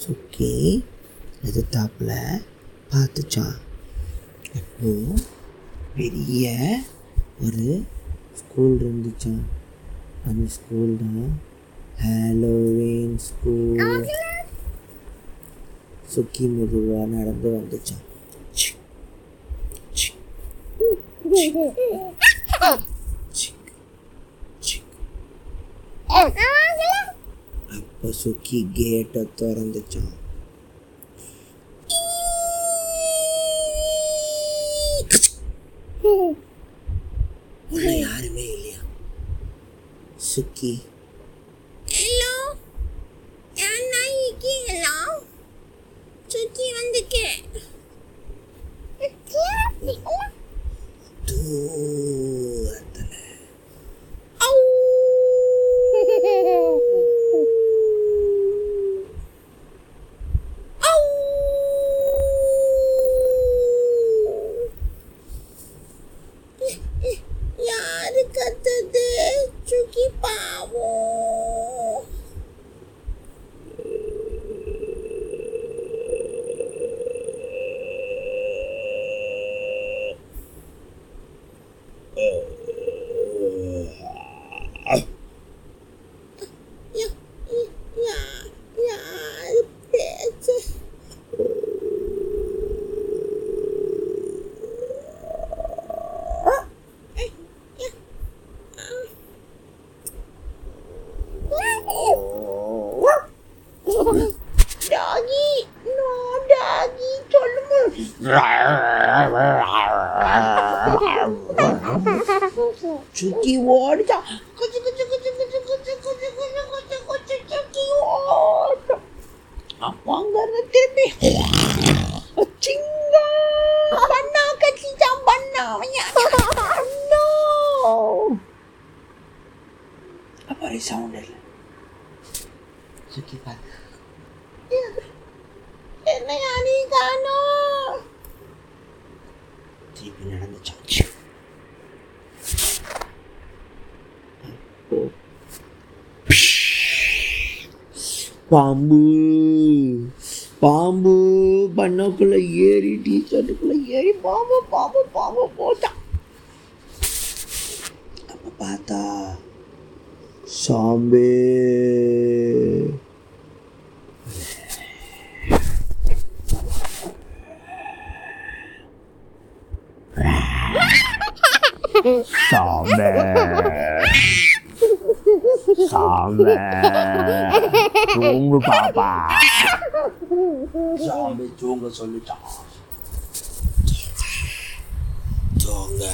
சுக்கி எதிர்த்தாப்பில் பார்த்துச்சான். அப்போது பெரிய ஒரு ஸ்கூல் இருந்துச்சான் அந்த ஸ்கூல் தான் ஹாலோவீன் ஸ்கூல் சுக்கி மெதுவாக நடந்து வந்துச்சான் சுக்கி கேட்டை திறந்துச்சான் உள்ள யாருமே இல்லையா சுக்கி Cuci wadah. Kucu, kucu, kucu, kucu, kucu, kucu, kucu, kucu, kucu, cuci wadah. Apa anggar nanti ni? Cingga. No. Apa ni sound dia? Ya. Eh, Ini ani kan? பாம்பு. பாம்பு பண்ணக்குள்ள ஏறி டீஷர்ட்டுக்குள்ள ஏறி பாம்பு பாம்பு பாம்பு போட்டான் அப்ப பார்த்தா சாம்பே. சாம்பே. 上来，中个爸爸，中没中个手里炸，中啊，